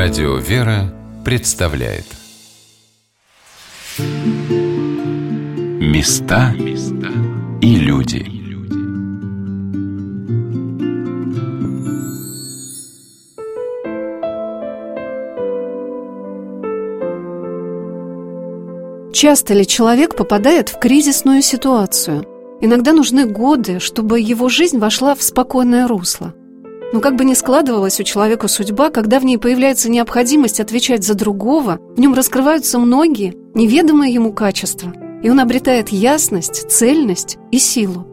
Радио «Вера» представляет Места и люди Часто ли человек попадает в кризисную ситуацию? Иногда нужны годы, чтобы его жизнь вошла в спокойное русло. Но как бы ни складывалась у человека судьба, когда в ней появляется необходимость отвечать за другого, в нем раскрываются многие неведомые ему качества, и он обретает ясность, цельность и силу.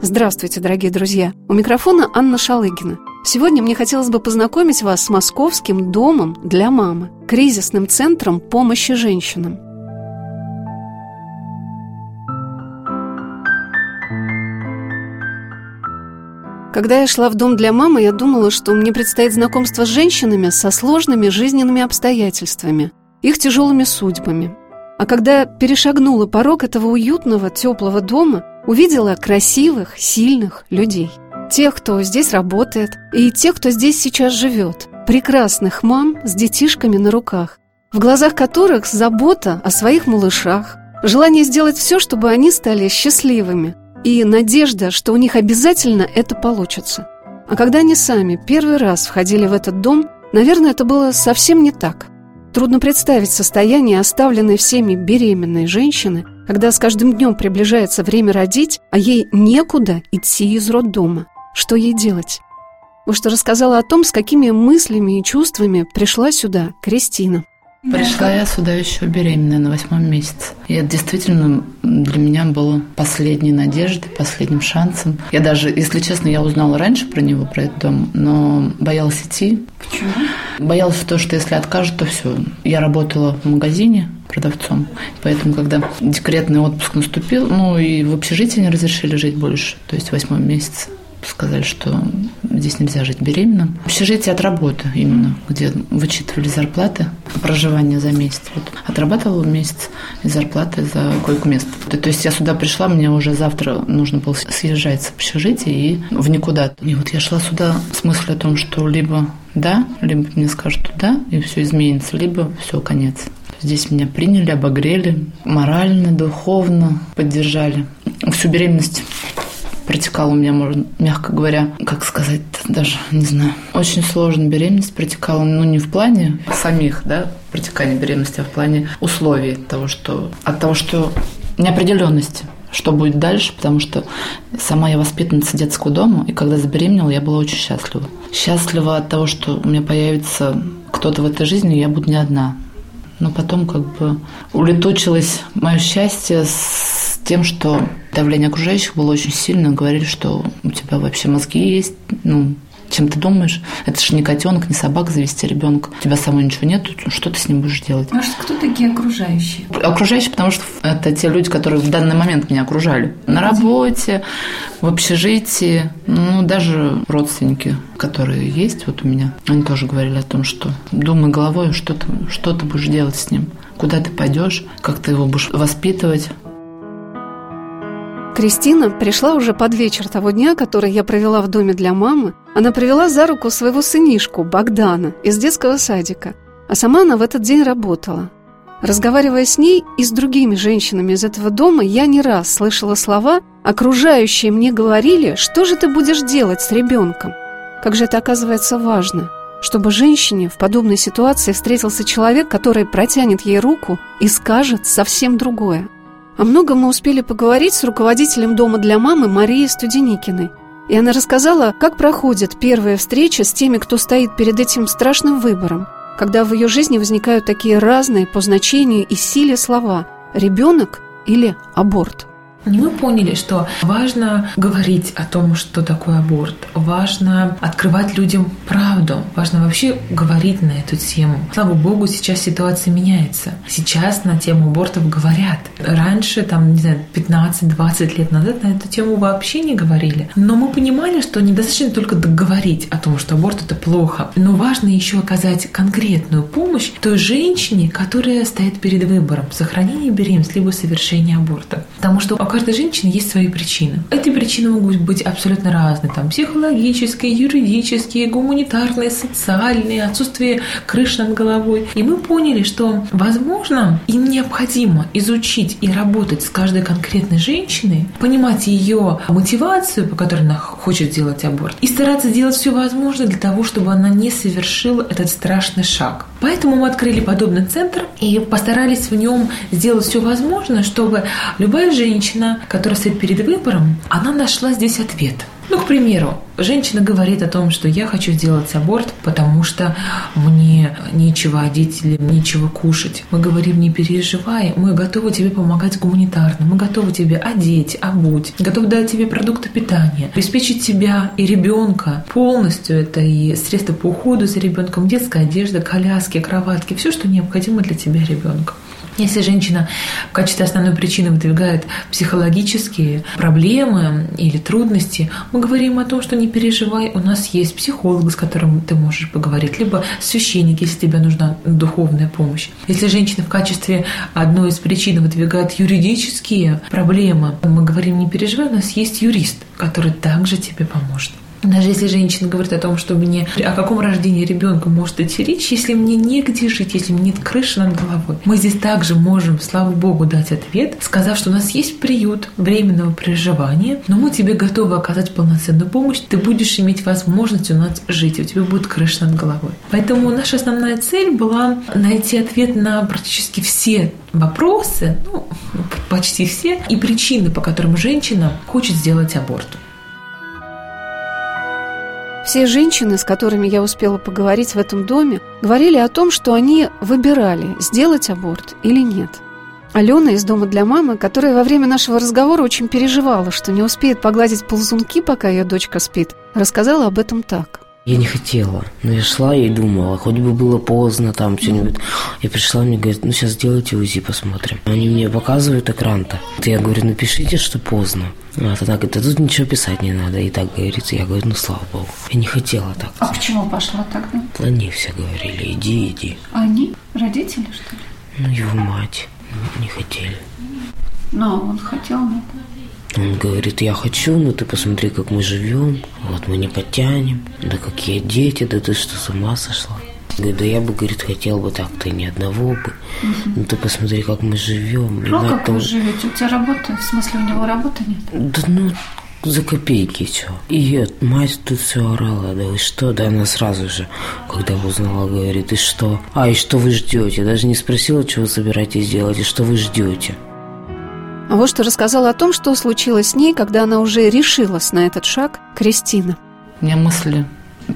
Здравствуйте, дорогие друзья! У микрофона Анна Шалыгина. Сегодня мне хотелось бы познакомить вас с Московским домом для мамы, кризисным центром помощи женщинам. Когда я шла в дом для мамы, я думала, что мне предстоит знакомство с женщинами со сложными жизненными обстоятельствами, их тяжелыми судьбами. А когда перешагнула порог этого уютного, теплого дома, увидела красивых, сильных людей. Тех, кто здесь работает, и тех, кто здесь сейчас живет. Прекрасных мам с детишками на руках, в глазах которых забота о своих малышах, желание сделать все, чтобы они стали счастливыми, и надежда, что у них обязательно это получится. А когда они сами первый раз входили в этот дом, наверное, это было совсем не так. Трудно представить состояние оставленной всеми беременной женщины, когда с каждым днем приближается время родить, а ей некуда идти из роддома. Что ей делать? Вот что рассказала о том, с какими мыслями и чувствами пришла сюда Кристина. Пришла я сюда еще беременная на восьмом месяце. И это действительно для меня было последней надеждой, последним шансом. Я даже, если честно, я узнала раньше про него, про этот дом, но боялась идти. Почему? Боялась то, что если откажут, то все. Я работала в магазине продавцом, поэтому, когда декретный отпуск наступил, ну и в общежитии не разрешили жить больше, то есть восьмой месяц сказали, что здесь нельзя жить беременным. Общежитие от работы именно, где вычитывали зарплаты, проживание за месяц. Вот. Отрабатывала месяц и зарплаты за койку место. То есть я сюда пришла, мне уже завтра нужно было съезжать с общежития и в никуда. И вот я шла сюда с мыслью о том, что либо да, либо мне скажут да, и все изменится, либо все, конец. Здесь меня приняли, обогрели, морально, духовно поддержали. Всю беременность протекала у меня, можно, мягко говоря, как сказать, даже не знаю. Очень сложно беременность протекала, ну не в плане самих, да, протекания беременности, а в плане условий того, что от того, что неопределенности что будет дальше, потому что сама я воспитанница детского дома, и когда забеременела, я была очень счастлива. Счастлива от того, что у меня появится кто-то в этой жизни, и я буду не одна. Но потом как бы улетучилось мое счастье с тем, что давление окружающих было очень сильно. Говорили, что у тебя вообще мозги есть, ну, чем ты думаешь? Это же не котенок, не собака завести ребенка. У тебя самой ничего нет, что ты с ним будешь делать? А что, кто такие окружающие? Окружающие, потому что это те люди, которые в данный момент меня окружали. На работе, в общежитии, ну, даже родственники, которые есть вот у меня, они тоже говорили о том, что думай головой, что ты, что ты будешь делать с ним, куда ты пойдешь, как ты его будешь воспитывать. Кристина пришла уже под вечер того дня, который я провела в доме для мамы. Она привела за руку своего сынишку Богдана из детского садика, а сама она в этот день работала. Разговаривая с ней и с другими женщинами из этого дома, я не раз слышала слова, окружающие мне говорили, что же ты будешь делать с ребенком. Как же это оказывается важно, чтобы женщине в подобной ситуации встретился человек, который протянет ей руку и скажет совсем другое – о многом мы успели поговорить с руководителем дома для мамы Марией Студеникиной. И она рассказала, как проходит первая встреча с теми, кто стоит перед этим страшным выбором, когда в ее жизни возникают такие разные по значению и силе слова «ребенок» или «аборт». Мы поняли, что важно говорить о том, что такое аборт, важно открывать людям правду, важно вообще говорить на эту тему. Слава богу, сейчас ситуация меняется. Сейчас на тему абортов говорят. Раньше, там, не знаю, 15-20 лет назад на эту тему вообще не говорили. Но мы понимали, что недостаточно только договорить о том, что аборт это плохо, но важно еще оказать конкретную помощь той женщине, которая стоит перед выбором сохранения беременности либо совершения аборта. Потому что каждой женщины есть свои причины. Эти причины могут быть абсолютно разные. Там психологические, юридические, гуманитарные, социальные, отсутствие крыши над головой. И мы поняли, что, возможно, им необходимо изучить и работать с каждой конкретной женщиной, понимать ее мотивацию, по которой она хочет сделать аборт, и стараться делать все возможное для того, чтобы она не совершила этот страшный шаг. Поэтому мы открыли подобный центр и постарались в нем сделать все возможное, чтобы любая женщина, которая стоит перед выбором, она нашла здесь ответ. Ну, к примеру, женщина говорит о том, что я хочу сделать аборт, потому что мне нечего одеть или нечего кушать. Мы говорим, не переживай, мы готовы тебе помогать гуманитарно, мы готовы тебе одеть, обуть, готовы дать тебе продукты питания, обеспечить тебя и ребенка полностью. Это и средства по уходу за ребенком, детская одежда, коляски, кроватки, все, что необходимо для тебя ребенка. Если женщина в качестве основной причины выдвигает психологические проблемы или трудности, мы говорим о том, что не переживай, у нас есть психолог, с которым ты можешь поговорить, либо священник, если тебе нужна духовная помощь. Если женщина в качестве одной из причин выдвигает юридические проблемы, мы говорим, не переживай, у нас есть юрист, который также тебе поможет. Даже если женщина говорит о том, что мне о каком рождении ребенка может идти речь, если мне негде жить, если мне нет крыши над головой, мы здесь также можем, слава Богу, дать ответ, сказав, что у нас есть приют временного проживания, но мы тебе готовы оказать полноценную помощь, ты будешь иметь возможность у нас жить, у тебя будет крыша над головой. Поэтому наша основная цель была найти ответ на практически все вопросы, ну, почти все, и причины, по которым женщина хочет сделать аборт. Все женщины, с которыми я успела поговорить в этом доме, говорили о том, что они выбирали, сделать аборт или нет. Алена из дома для мамы, которая во время нашего разговора очень переживала, что не успеет погладить ползунки, пока ее дочка спит, рассказала об этом так. Я не хотела, но я шла и думала, хоть бы было поздно там что-нибудь. Я пришла, мне говорят, ну сейчас сделайте УЗИ, посмотрим. Они мне показывают экран-то. Я говорю, напишите, что поздно. А она говорит, а тут ничего писать не надо. И так говорится. Я говорю, ну слава богу. Я не хотела так. А почему пошла тогда? Они все говорили, иди, иди. Они? Родители, что ли? Ну, его мать. Не хотели. Но он хотел, нет? Он говорит, я хочу, но ты посмотри, как мы живем. Вот мы не потянем. Да какие дети, да ты что, с ума сошла? Говорит, да я бы, говорит, хотел бы так-то ни одного бы. Угу. Ну ты посмотри, как мы живем. Ну, как вы живете? У тебя работа? В смысле, у него работы нет? Да ну, за копейки что. И мать тут все орала, да вы что? Да она сразу же, когда узнала, говорит, и что? А, и что вы ждете? Даже не спросила, чего вы собираетесь делать, и что вы ждете? А вот что рассказала о том, что случилось с ней, когда она уже решилась на этот шаг, Кристина. У меня мысли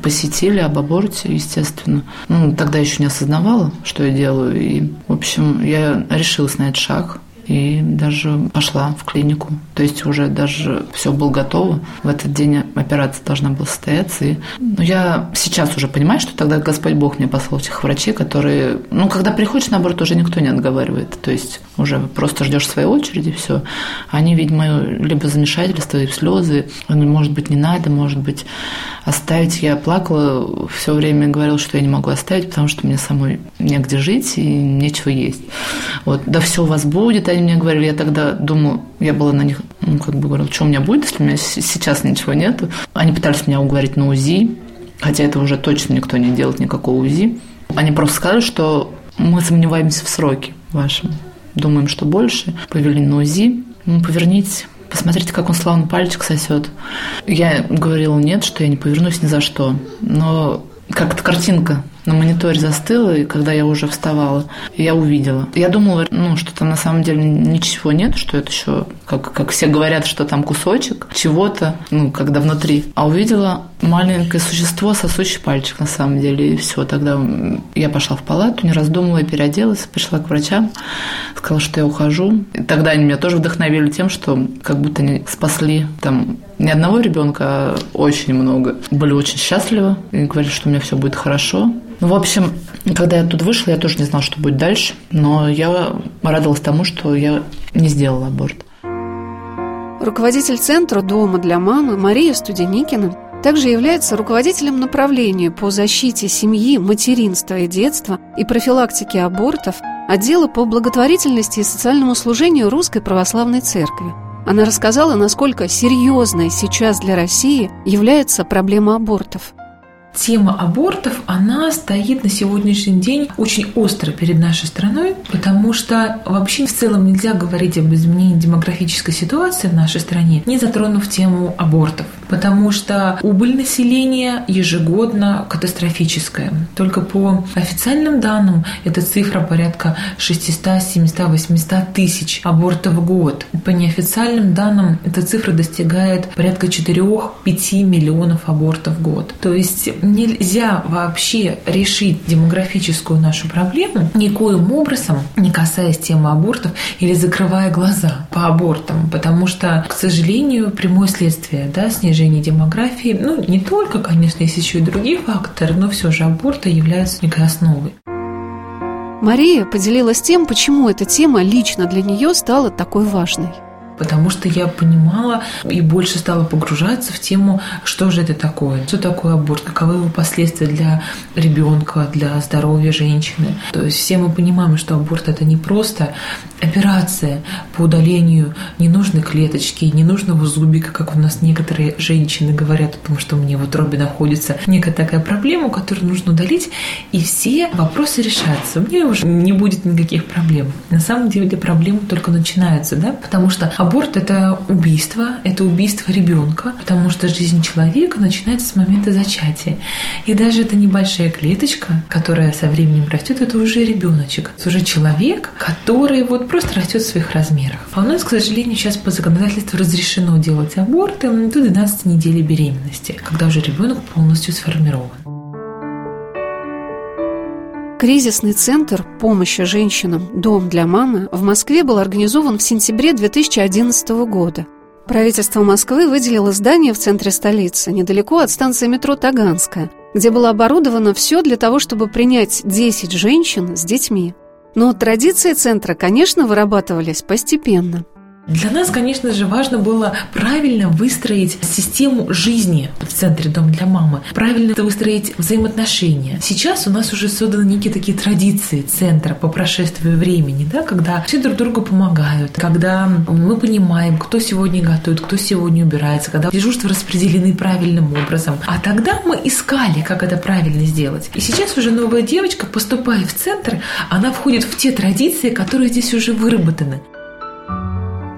посетили об аборте, естественно. Ну, тогда еще не осознавала, что я делаю. И, в общем, я решилась на этот шаг и даже пошла в клинику. То есть уже даже все было готово. В этот день операция должна была состояться. И, ну, я сейчас уже понимаю, что тогда Господь Бог мне послал этих врачей, которые... Ну, когда приходишь на аборт, уже никто не отговаривает. То есть уже просто ждешь своей очереди, все. Они, видимо, либо замешательство и слезы, может быть, не надо, может быть, оставить. Я плакала все время, говорила, что я не могу оставить, потому что мне самой негде жить и нечего есть. Вот, да все у вас будет, они мне говорили, я тогда думаю, я была на них, ну, как бы говорила, что у меня будет, если у меня сейчас ничего нету. Они пытались меня уговорить на УЗИ, хотя это уже точно никто не делает никакого УЗИ. Они просто сказали, что мы сомневаемся в сроке вашем. Думаем, что больше. Повели на УЗИ. Ну, повернитесь, посмотрите, как он славно пальчик сосет. Я говорила нет, что я не повернусь ни за что. Но как-то картинка на мониторе застыла, и когда я уже вставала, я увидела. Я думала, ну, что там на самом деле ничего нет, что это еще, как, как все говорят, что там кусочек чего-то, ну, когда внутри. А увидела маленькое существо, сосущий пальчик на самом деле, и все. Тогда я пошла в палату, не раздумывая, переоделась, пришла к врачам, сказала, что я ухожу. И тогда они меня тоже вдохновили тем, что как будто они спасли там не одного ребенка, а очень много. Были очень счастливы и говорили, что у меня все будет хорошо. Ну, в общем, когда я тут вышла, я тоже не знала, что будет дальше, но я радовалась тому, что я не сделала аборт. Руководитель центра дома для мамы Мария Студеникина также является руководителем направления по защите семьи, материнства и детства и профилактике абортов отдела по благотворительности и социальному служению Русской Православной Церкви. Она рассказала, насколько серьезной сейчас для России является проблема абортов – тема абортов, она стоит на сегодняшний день очень остро перед нашей страной, потому что вообще в целом нельзя говорить об изменении демографической ситуации в нашей стране, не затронув тему абортов, потому что убыль населения ежегодно катастрофическая. Только по официальным данным эта цифра порядка 600, 700, 800 тысяч абортов в год. По неофициальным данным эта цифра достигает порядка 4-5 миллионов абортов в год. То есть нельзя вообще решить демографическую нашу проблему никоим образом, не касаясь темы абортов или закрывая глаза по абортам, потому что, к сожалению, прямое следствие да, снижения демографии, ну, не только, конечно, есть еще и другие факторы, но все же аборты являются некой основой. Мария поделилась тем, почему эта тема лично для нее стала такой важной потому что я понимала и больше стала погружаться в тему, что же это такое, что такое аборт, каковы его последствия для ребенка, для здоровья женщины. То есть все мы понимаем, что аборт это не просто операция по удалению ненужной клеточки, ненужного зубика, как у нас некоторые женщины говорят о том, что мне в утробе находится некая такая проблема, которую нужно удалить, и все вопросы решаются. У меня уже не будет никаких проблем. На самом деле проблемы только начинаются, да, потому что Аборт – это убийство, это убийство ребенка, потому что жизнь человека начинается с момента зачатия. И даже эта небольшая клеточка, которая со временем растет, это уже ребеночек, это уже человек, который вот просто растет в своих размерах. А у нас, к сожалению, сейчас по законодательству разрешено делать аборты до 12 недель беременности, когда уже ребенок полностью сформирован. Кризисный центр помощи женщинам «Дом для мамы» в Москве был организован в сентябре 2011 года. Правительство Москвы выделило здание в центре столицы, недалеко от станции метро Таганская, где было оборудовано все для того, чтобы принять 10 женщин с детьми. Но традиции центра, конечно, вырабатывались постепенно – для нас, конечно же, важно было правильно выстроить систему жизни в центре Дом для мамы, правильно выстроить взаимоотношения. Сейчас у нас уже созданы некие такие традиции центра по прошествию времени, да, когда все друг другу помогают, когда мы понимаем, кто сегодня готовит, кто сегодня убирается, когда дежурства распределены правильным образом. А тогда мы искали, как это правильно сделать. И сейчас уже новая девочка, поступая в центр, она входит в те традиции, которые здесь уже выработаны.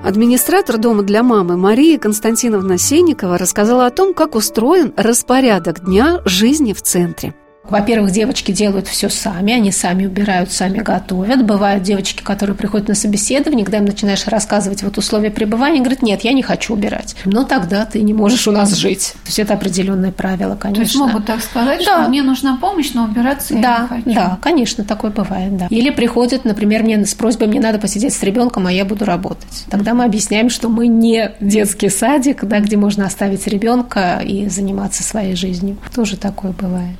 Администратор дома для мамы Мария Константиновна Сенникова рассказала о том, как устроен распорядок дня жизни в центре. Во-первых, девочки делают все сами, они сами убирают, сами готовят. Бывают девочки, которые приходят на собеседование, когда им начинаешь рассказывать вот условия пребывания, говорят, нет, я не хочу убирать. Но тогда ты не можешь у нас жить. То есть это определенные правила, конечно. То есть могут так сказать, да. что мне нужна помощь, но убираться да, я не хочу. Да, конечно, такое бывает, да. Или приходят, например, мне с просьбой, мне надо посидеть с ребенком, а я буду работать. Тогда мы объясняем, что мы не детский садик, да, где можно оставить ребенка и заниматься своей жизнью. Тоже такое бывает.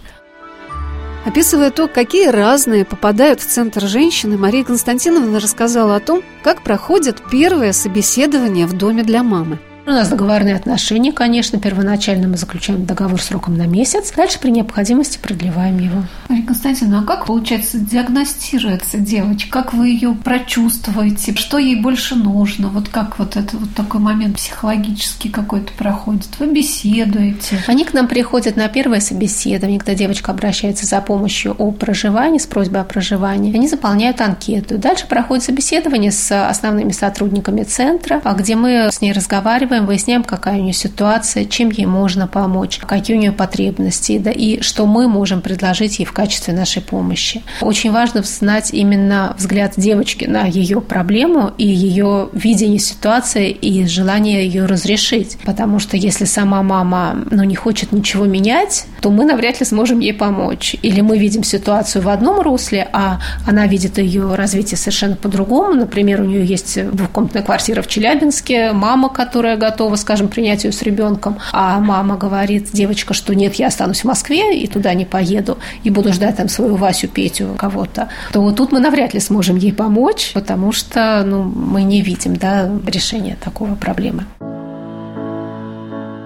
Описывая то, какие разные попадают в центр женщины, Мария Константиновна рассказала о том, как проходит первое собеседование в доме для мамы. У нас договорные отношения, конечно. Первоначально мы заключаем договор сроком на месяц. Дальше при необходимости продлеваем его. Мария Константиновна, а как, получается, диагностируется девочка? Как вы ее прочувствуете? Что ей больше нужно? Вот как вот это вот такой момент психологический какой-то проходит? Вы беседуете? Они к нам приходят на первое собеседование, когда девочка обращается за помощью о проживании, с просьбой о проживании. Они заполняют анкету. Дальше проходит собеседование с основными сотрудниками центра, где мы с ней разговариваем разговариваем, выясняем, какая у нее ситуация, чем ей можно помочь, какие у нее потребности, да, и что мы можем предложить ей в качестве нашей помощи. Очень важно знать именно взгляд девочки на ее проблему и ее видение ситуации и желание ее разрешить. Потому что если сама мама ну, не хочет ничего менять, то мы навряд ли сможем ей помочь. Или мы видим ситуацию в одном русле, а она видит ее развитие совершенно по-другому. Например, у нее есть двухкомнатная квартира в Челябинске, мама, которая готова, скажем, принять ее с ребенком, а мама говорит, девочка, что нет, я останусь в Москве и туда не поеду, и буду ждать там свою Васю, Петю, кого-то, то вот тут мы навряд ли сможем ей помочь, потому что ну, мы не видим да, решения такого проблемы.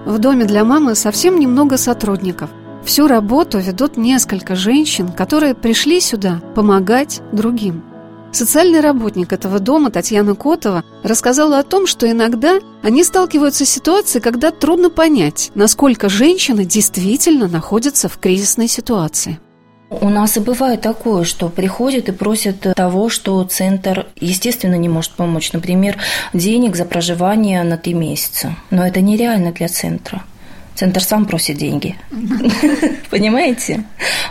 В доме для мамы совсем немного сотрудников. Всю работу ведут несколько женщин, которые пришли сюда помогать другим – Социальный работник этого дома Татьяна Котова рассказала о том, что иногда они сталкиваются с ситуацией, когда трудно понять, насколько женщина действительно находится в кризисной ситуации. У нас и бывает такое, что приходят и просят того, что центр, естественно, не может помочь. Например, денег за проживание на три месяца. Но это нереально для центра. Центр сам просит деньги. Понимаете?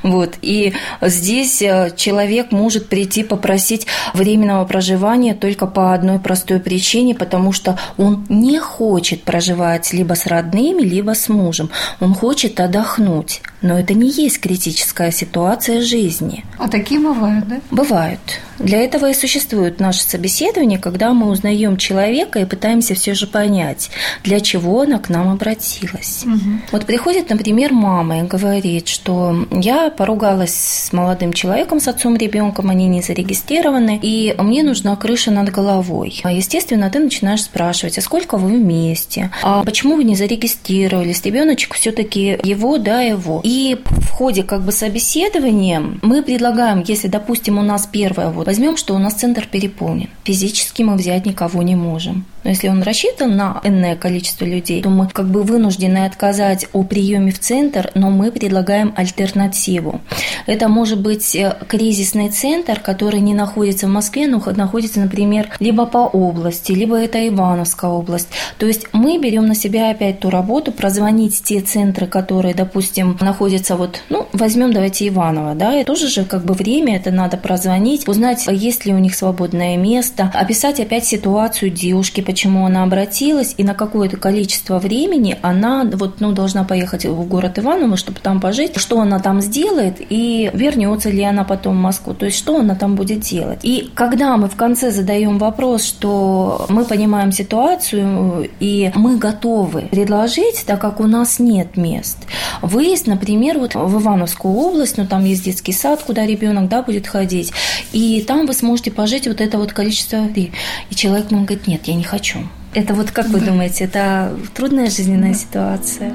Вот. И здесь э, человек может прийти попросить временного проживания только по одной простой причине, потому что он не хочет проживать либо с родными, либо с мужем. Он хочет отдохнуть. Но это не есть критическая ситуация жизни. А такие бывают, да? Бывают. Для этого и существует наше собеседование, когда мы узнаем человека и пытаемся все же понять, для чего она к нам обратилась. Угу. Вот приходит, например, мама и говорит, что я поругалась с молодым человеком, с отцом ребенком, они не зарегистрированы, и мне нужна крыша над головой. А, естественно, ты начинаешь спрашивать, а сколько вы вместе? А почему вы не зарегистрировались? Ребеночек все-таки его, да, его. И в ходе как бы собеседования мы предлагаем, если, допустим, у нас первое вот Возьмем, что у нас центр переполнен. Физически мы взять никого не можем. Но если он рассчитан на энное количество людей, то мы как бы вынуждены отказать о приеме в центр, но мы предлагаем альтернативу. Это может быть э, кризисный центр, который не находится в Москве, но находится, например, либо по области, либо это Ивановская область. То есть мы берем на себя опять ту работу, прозвонить те центры, которые, допустим, находятся вот, ну, возьмем давайте Иваново, да, и тоже же как бы время, это надо прозвонить, узнать, есть ли у них свободное место, описать опять ситуацию девушки, почему она обратилась, и на какое-то количество времени она вот, ну, должна поехать в город Иваново, чтобы там пожить, что она там сделает, и вернется ли она потом в Москву, то есть что она там будет делать. И когда мы в конце задаем вопрос, что мы понимаем ситуацию, и мы готовы предложить, так как у нас нет мест, выезд, например, вот в Ивановскую область, ну, там есть детский сад, куда ребенок, да, будет ходить, и там вы сможете пожить вот это вот количество И человек нам говорит, нет, я не хочу. Это вот как вы думаете, это трудная жизненная ситуация?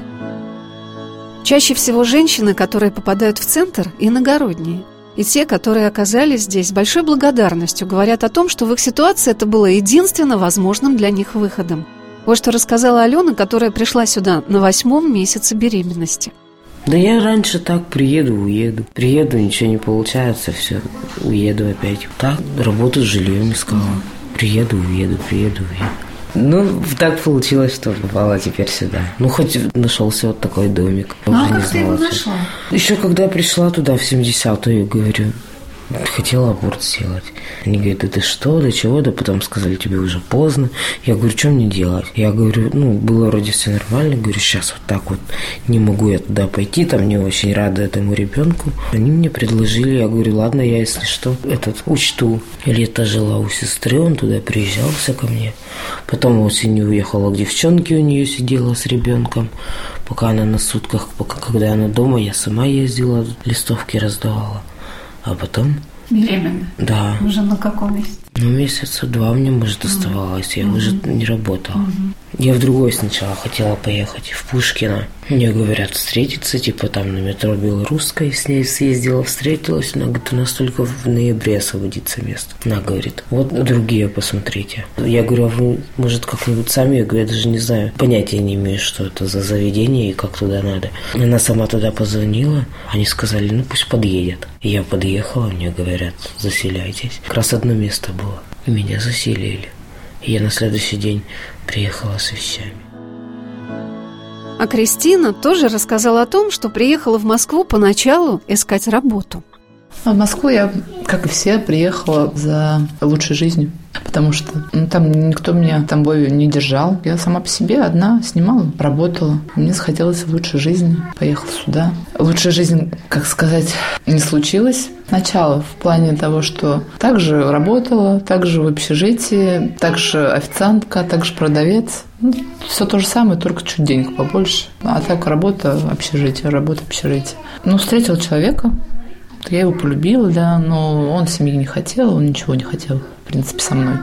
Чаще всего женщины, которые попадают в центр, иногородние. И те, которые оказались здесь, с большой благодарностью говорят о том, что в их ситуации это было единственно возможным для них выходом. Вот что рассказала Алена, которая пришла сюда на восьмом месяце беременности. Да я раньше так приеду, уеду. Приеду, ничего не получается, все, уеду опять. Так, работу с жильем искала. Приеду, уеду, приеду, уеду. Ну, так получилось, что попала теперь сюда. Ну, хоть нашелся вот такой домик. Ну, а как ты его нашла? Еще когда я пришла туда в 70-ю, говорю, хотела аборт сделать. Они говорят, ты что, до чего? Да потом сказали, тебе уже поздно. Я говорю, что мне делать? Я говорю, ну, было вроде все нормально. Говорю, сейчас вот так вот не могу я туда пойти, там не очень рада этому ребенку. Они мне предложили, я говорю, ладно, я, если что, этот учту. Лето жила у сестры, он туда приезжался ко мне. Потом осенью уехала к девчонке, у нее сидела с ребенком. Пока она на сутках, пока когда она дома, я сама ездила, листовки раздавала. А потом... Беременна? Да. Уже на каком месяце? Ну, месяца два мне, может, оставалось. Я уже не работала. Я в другой сначала хотела поехать, в Пушкино. Мне говорят встретиться, типа там на метро Белорусской с ней съездила, встретилась. Она говорит, у нас только в ноябре освободится место. Она говорит, вот другие посмотрите. Я говорю, а вы, может, как-нибудь сами? Я говорю, я даже не знаю, понятия не имею, что это за заведение и как туда надо. Она сама туда позвонила, они сказали, ну пусть подъедет. Я подъехала, мне говорят, заселяйтесь. Как раз одно место было. Меня заселили. Я на следующий день приехала с вещами. А Кристина тоже рассказала о том, что приехала в Москву поначалу искать работу. А в Москву я, как и все, приехала за лучшей жизнью, потому что ну, там никто меня в Тамбове не держал. Я сама по себе одна снимала, работала. Мне захотелось лучшей жизни, поехала сюда. Лучшая жизнь, как сказать, не случилась. Сначала в плане того, что также работала, также в общежитии, также официантка, также продавец. Ну, все то же самое, только чуть денег побольше. А так работа общежитие, работа общежитие. Ну, встретил человека, я его полюбила, да, но он семьи не хотел, он ничего не хотел, в принципе, со мной.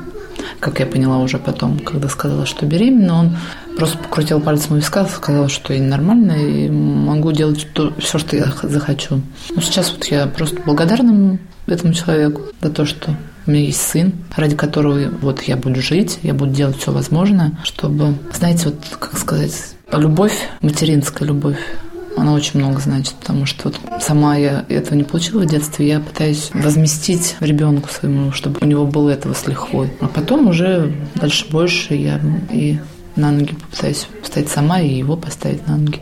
Как я поняла уже потом, когда сказала, что беременна, он просто покрутил пальцем у виска, сказал, что я нормально и могу делать то, все, что я захочу. Но сейчас вот я просто благодарна этому человеку за то, что У меня есть сын, ради которого вот я буду жить, я буду делать все возможное, чтобы, знаете, вот как сказать, любовь, материнская любовь, она очень много значит, потому что вот сама я этого не получила в детстве, я пытаюсь возместить ребенку своему, чтобы у него было этого с лихвой. А потом уже дальше больше я и на ноги попытаюсь встать сама и его поставить на ноги.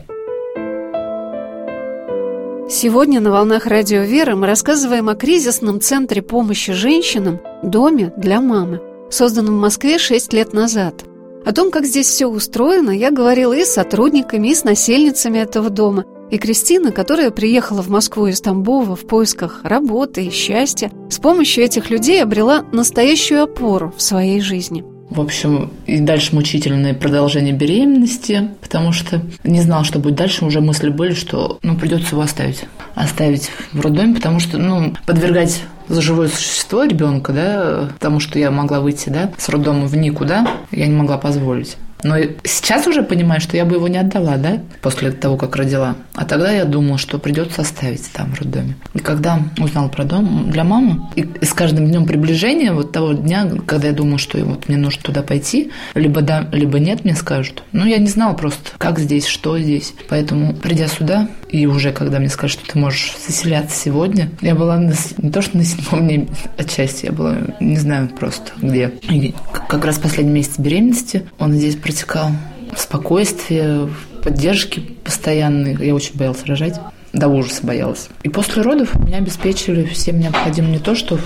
Сегодня на «Волнах Радио Вера» мы рассказываем о кризисном центре помощи женщинам «Доме для мамы», созданном в Москве 6 лет назад. О том, как здесь все устроено, я говорила и с сотрудниками, и с насельницами этого дома. И Кристина, которая приехала в Москву из Тамбова в поисках работы и счастья, с помощью этих людей обрела настоящую опору в своей жизни – в общем, и дальше мучительное продолжение беременности, потому что не знал, что будет дальше. Уже мысли были, что ну, придется его оставить. Оставить в роддоме, потому что ну, подвергать за живое существо ребенка, да, потому что я могла выйти, да, с роддома в никуда, я не могла позволить. Но сейчас уже понимаю, что я бы его не отдала, да, после того, как родила. А тогда я думала, что придется оставить там в роддоме. И когда узнала про дом для мамы, и с каждым днем приближения вот того дня, когда я думала, что вот мне нужно туда пойти, либо да, либо нет, мне скажут. Ну, я не знала просто, как здесь, что здесь. Поэтому, придя сюда, и уже когда мне скажут, что ты можешь заселяться сегодня, я была на, не то, что на седьмом дне отчасти, я была, не знаю просто где. И как раз последний месяц беременности он здесь протекал в спокойствии, в поддержке постоянной. Я очень боялась рожать. До ужаса боялась. И после родов меня обеспечили всем необходимым не то, что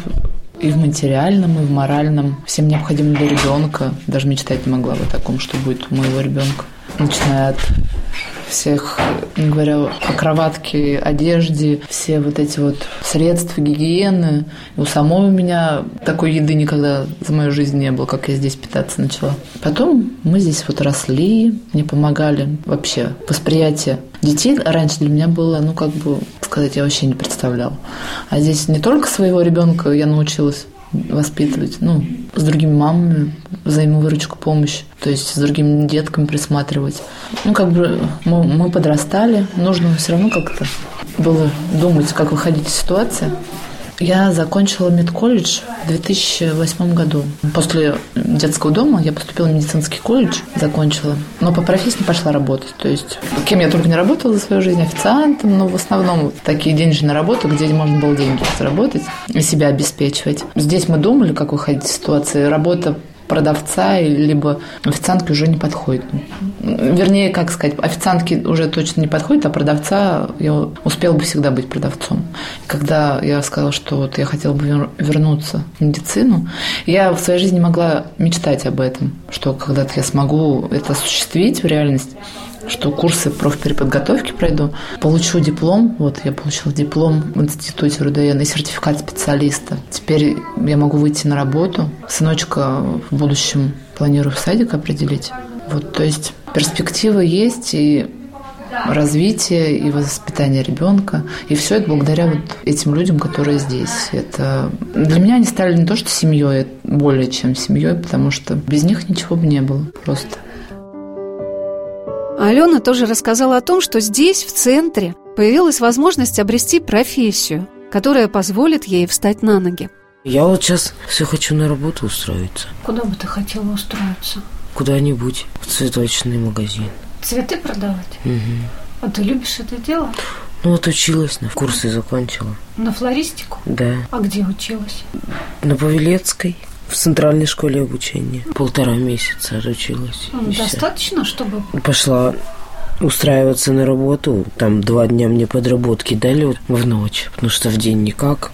и в материальном, и в моральном, всем необходимым для ребенка. Даже мечтать не могла о таком, что будет у моего ребенка. Начиная от всех, не говоря о кроватке, одежде, все вот эти вот средства гигиены. У самой у меня такой еды никогда за мою жизнь не было, как я здесь питаться начала. Потом мы здесь вот росли, мне помогали вообще восприятие детей раньше для меня было, ну, как бы сказать, я вообще не представляла. А здесь не только своего ребенка я научилась воспитывать, ну, с другими мамами, взаимовыручку, помощь, то есть с другими детками присматривать. Ну, как бы мы, мы подрастали, нужно все равно как-то было думать, как выходить из ситуации. Я закончила медколледж в 2008 году. После детского дома я поступила в медицинский колледж, закончила. Но по профессии пошла работать. То есть, кем я только не работала за свою жизнь, официантом, но в основном такие денежные работы, где можно было деньги заработать и себя обеспечивать. Здесь мы думали, как выходить из ситуации. Работа продавца либо официантки уже не подходит. Вернее, как сказать, официантки уже точно не подходит, а продавца я успела бы всегда быть продавцом. когда я сказала, что вот я хотела бы вернуться в медицину, я в своей жизни могла мечтать об этом, что когда-то я смогу это осуществить в реальность что курсы профпереподготовки пройду, получу диплом. Вот я получила диплом в институте РУДН и сертификат специалиста. Теперь я могу выйти на работу. Сыночка в будущем планирую в садик определить. Вот, то есть перспектива есть и развитие и воспитание ребенка. И все это благодаря вот этим людям, которые здесь. Это для меня они стали не то что семьей, более чем семьей, потому что без них ничего бы не было просто. Алена тоже рассказала о том, что здесь, в центре, появилась возможность обрести профессию, которая позволит ей встать на ноги. Я вот сейчас все хочу на работу устроиться. Куда бы ты хотела устроиться? Куда-нибудь, в цветочный магазин. Цветы продавать? Угу. А ты любишь это дело? Ну вот училась, на курсы закончила. На флористику? Да. А где училась? На Павелецкой. В центральной школе обучения. Полтора месяца отучилась. Достаточно, все. чтобы... Пошла устраиваться на работу. Там два дня мне подработки дали в ночь, потому что в день никак.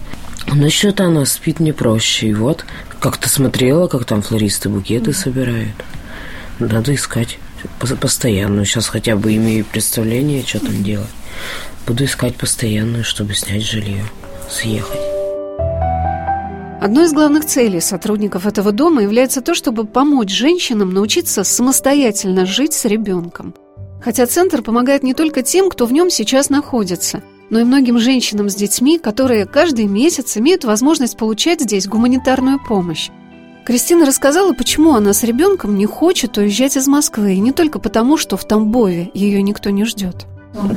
Насчет она спит не проще. И вот как-то смотрела, как там флористы букеты mm. собирают. Надо искать постоянную. Сейчас хотя бы имею представление, что там делать. Буду искать постоянную, чтобы снять жилье, съехать. Одной из главных целей сотрудников этого дома является то, чтобы помочь женщинам научиться самостоятельно жить с ребенком. Хотя центр помогает не только тем, кто в нем сейчас находится, но и многим женщинам с детьми, которые каждый месяц имеют возможность получать здесь гуманитарную помощь. Кристина рассказала, почему она с ребенком не хочет уезжать из Москвы, и не только потому, что в Тамбове ее никто не ждет.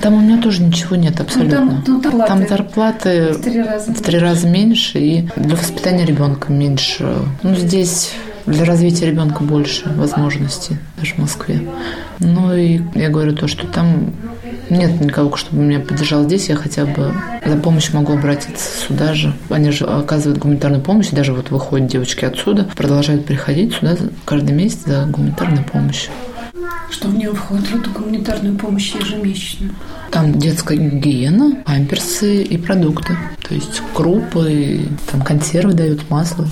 Там у меня тоже ничего нет абсолютно. Ну, там, ну, зарплаты там зарплаты в три раза в три раза меньше и для воспитания ребенка меньше. Ну, здесь для развития ребенка больше возможностей, даже в Москве. Ну и я говорю то, что там нет никого, чтобы меня поддержал здесь, я хотя бы за помощью могу обратиться сюда же. Они же оказывают гуманитарную помощь, даже вот выходят девочки отсюда, продолжают приходить сюда каждый месяц за гуманитарной помощью. Что в нее входит в эту гуманитарную помощь ежемесячную? Там детская гигиена, памперсы и продукты. То есть крупы, там консервы дают, масло.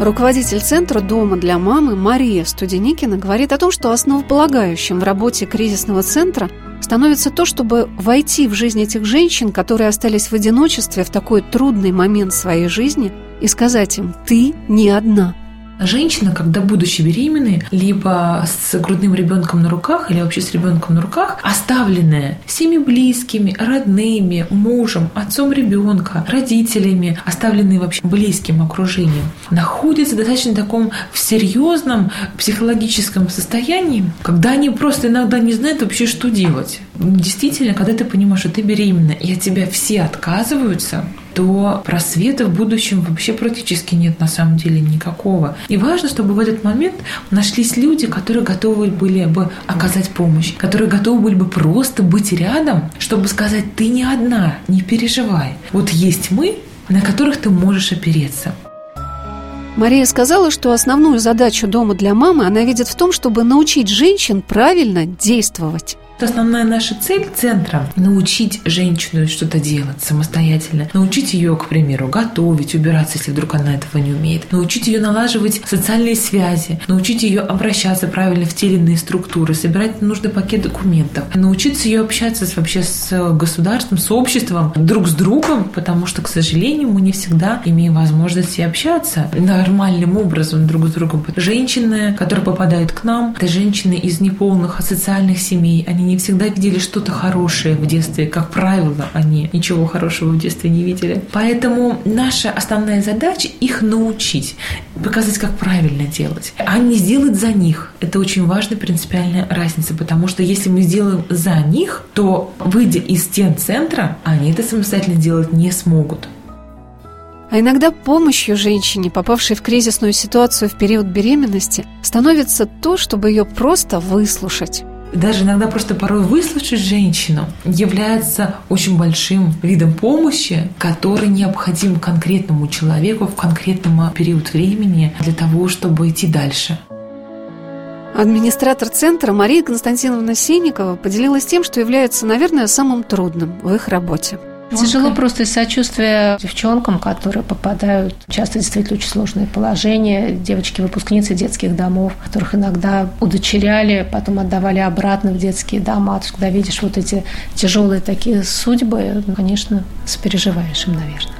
Руководитель центра дома для мамы Мария Студеникина говорит о том, что основополагающим в работе кризисного центра становится то, чтобы войти в жизнь этих женщин, которые остались в одиночестве в такой трудный момент своей жизни, и сказать им «ты не одна». Женщина, когда будучи беременной, либо с грудным ребенком на руках, или вообще с ребенком на руках, оставленная всеми близкими, родными, мужем, отцом ребенка, родителями, оставленные вообще близким окружением, находится в достаточно таком в серьезном психологическом состоянии, когда они просто иногда не знают вообще, что делать. Действительно, когда ты понимаешь, что ты беременна, и от тебя все отказываются, то просвета в будущем вообще практически нет на самом деле никакого. И важно, чтобы в этот момент нашлись люди, которые готовы были бы оказать помощь, которые готовы были бы просто быть рядом, чтобы сказать, ты не одна, не переживай. Вот есть мы, на которых ты можешь опереться. Мария сказала, что основную задачу дома для мамы она видит в том, чтобы научить женщин правильно действовать. Основная наша цель центра – научить женщину что-то делать самостоятельно, научить ее, к примеру, готовить, убираться, если вдруг она этого не умеет, научить ее налаживать социальные связи, научить ее обращаться правильно в те или иные структуры, собирать нужный пакет документов, научиться ее общаться вообще с государством, с обществом, друг с другом, потому что, к сожалению, мы не всегда имеем возможности общаться нормальным образом друг с другом. Женщины, которые попадают к нам, это женщины из неполных социальных семей, они не всегда видели что-то хорошее в детстве. Как правило, они ничего хорошего в детстве не видели. Поэтому наша основная задача – их научить, показать, как правильно делать, а не сделать за них. Это очень важная принципиальная разница, потому что если мы сделаем за них, то, выйдя из стен центра, они это самостоятельно делать не смогут. А иногда помощью женщине, попавшей в кризисную ситуацию в период беременности, становится то, чтобы ее просто выслушать даже иногда просто порой выслушать женщину является очень большим видом помощи, который необходим конкретному человеку в конкретном период времени для того, чтобы идти дальше. Администратор центра Мария Константиновна Синникова поделилась тем, что является, наверное, самым трудным в их работе – Тяжело просто из сочувствия девчонкам, которые попадают часто действительно очень сложные положения. Девочки-выпускницы детских домов, которых иногда удочеряли, потом отдавали обратно в детские дома. То есть, когда видишь вот эти тяжелые такие судьбы, ну, конечно, сопереживаешь им, наверное.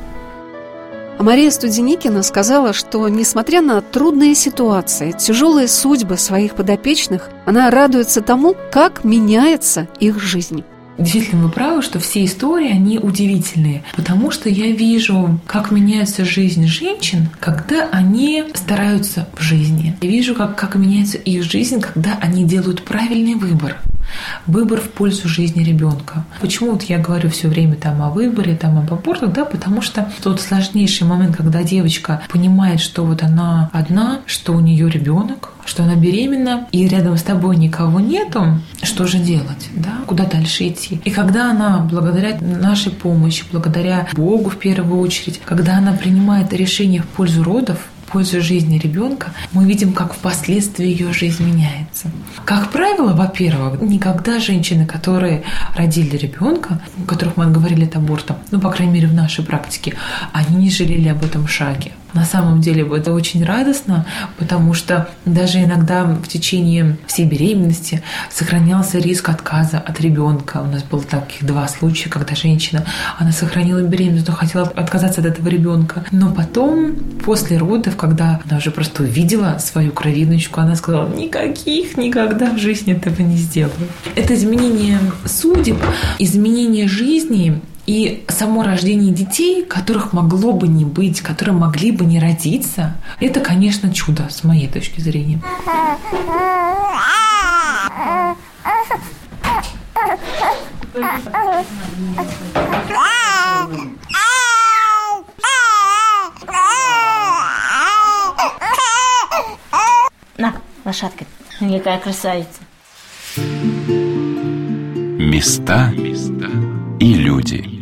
А Мария Студеникина сказала, что, несмотря на трудные ситуации, тяжелые судьбы своих подопечных, она радуется тому, как меняется их жизнь. Действительно, вы правы, что все истории, они удивительные, потому что я вижу, как меняется жизнь женщин, когда они стараются в жизни. Я вижу, как, как меняется их жизнь, когда они делают правильный выбор выбор в пользу жизни ребенка. Почему вот я говорю все время там о выборе, там об абортах, да, потому что тот сложнейший момент, когда девочка понимает, что вот она одна, что у нее ребенок, что она беременна, и рядом с тобой никого нету, что же делать, да, куда дальше идти. И когда она, благодаря нашей помощи, благодаря Богу в первую очередь, когда она принимает решение в пользу родов, пользу жизни ребенка, мы видим, как впоследствии ее жизнь меняется. Как правило, во-первых, никогда женщины, которые родили ребенка, у которых мы говорили от аборта, ну, по крайней мере, в нашей практике, они не жалели об этом шаге. На самом деле это очень радостно, потому что даже иногда в течение всей беременности сохранялся риск отказа от ребенка. У нас было таких два случая, когда женщина, она сохранила беременность, но хотела отказаться от этого ребенка. Но потом, после родов, когда она уже просто увидела свою кровиночку, она сказала, никаких, никогда в жизни этого не сделаю. Это изменение судеб, изменение жизни и само рождение детей, которых могло бы не быть, которые могли бы не родиться, это, конечно, чудо с моей точки зрения. На, лошадка, какая красавица. Места и люди.